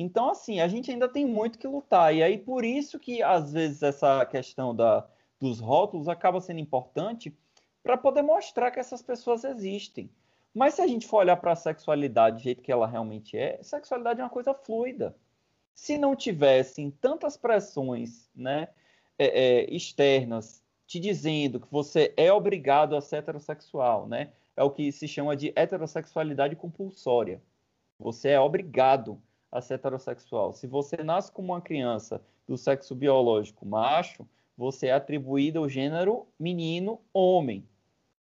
Então, assim, a gente ainda tem muito que lutar. E aí, por isso que, às vezes, essa questão da, dos rótulos acaba sendo importante para poder mostrar que essas pessoas existem. Mas se a gente for olhar para a sexualidade do jeito que ela realmente é, sexualidade é uma coisa fluida. Se não tivessem tantas pressões né, é, é, externas te dizendo que você é obrigado a ser heterossexual, né? É o que se chama de heterossexualidade compulsória. Você é obrigado ser heterossexual. Se você nasce como uma criança do sexo biológico macho, você é atribuído ao gênero menino, homem.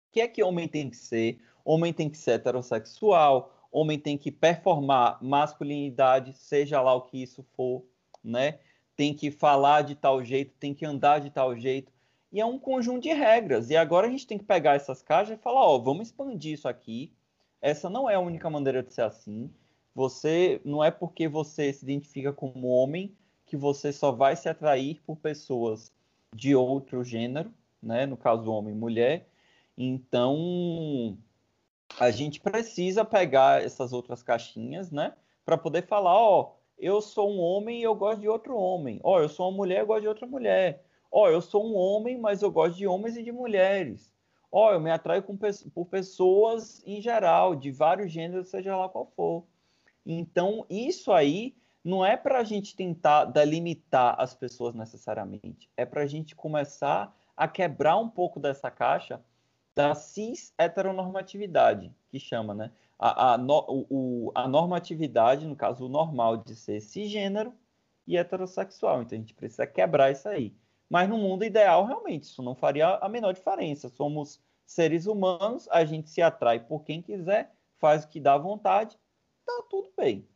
O que é que homem tem que ser? Homem tem que ser heterossexual, homem tem que performar masculinidade, seja lá o que isso for, né? Tem que falar de tal jeito, tem que andar de tal jeito e é um conjunto de regras. E agora a gente tem que pegar essas caixas e falar, ó, vamos expandir isso aqui. Essa não é a única maneira de ser assim. Você não é porque você se identifica como homem que você só vai se atrair por pessoas de outro gênero, né? No caso homem e mulher. Então a gente precisa pegar essas outras caixinhas, né? Para poder falar, ó, eu sou um homem e eu gosto de outro homem. Ó, eu sou uma mulher e eu gosto de outra mulher Ó, eu sou um homem, mas eu gosto de homens e de mulheres. Ó, eu me atraio com, por pessoas em geral, de vários gêneros, seja lá qual for. Então, isso aí não é para a gente tentar delimitar as pessoas necessariamente. É para a gente começar a quebrar um pouco dessa caixa da cis heteronormatividade, que chama, né? A, a, no, o, a normatividade, no caso, o normal de ser cisgênero e heterossexual. Então, a gente precisa quebrar isso aí. Mas no mundo ideal, realmente, isso não faria a menor diferença. Somos seres humanos, a gente se atrai por quem quiser, faz o que dá vontade, tá tudo bem.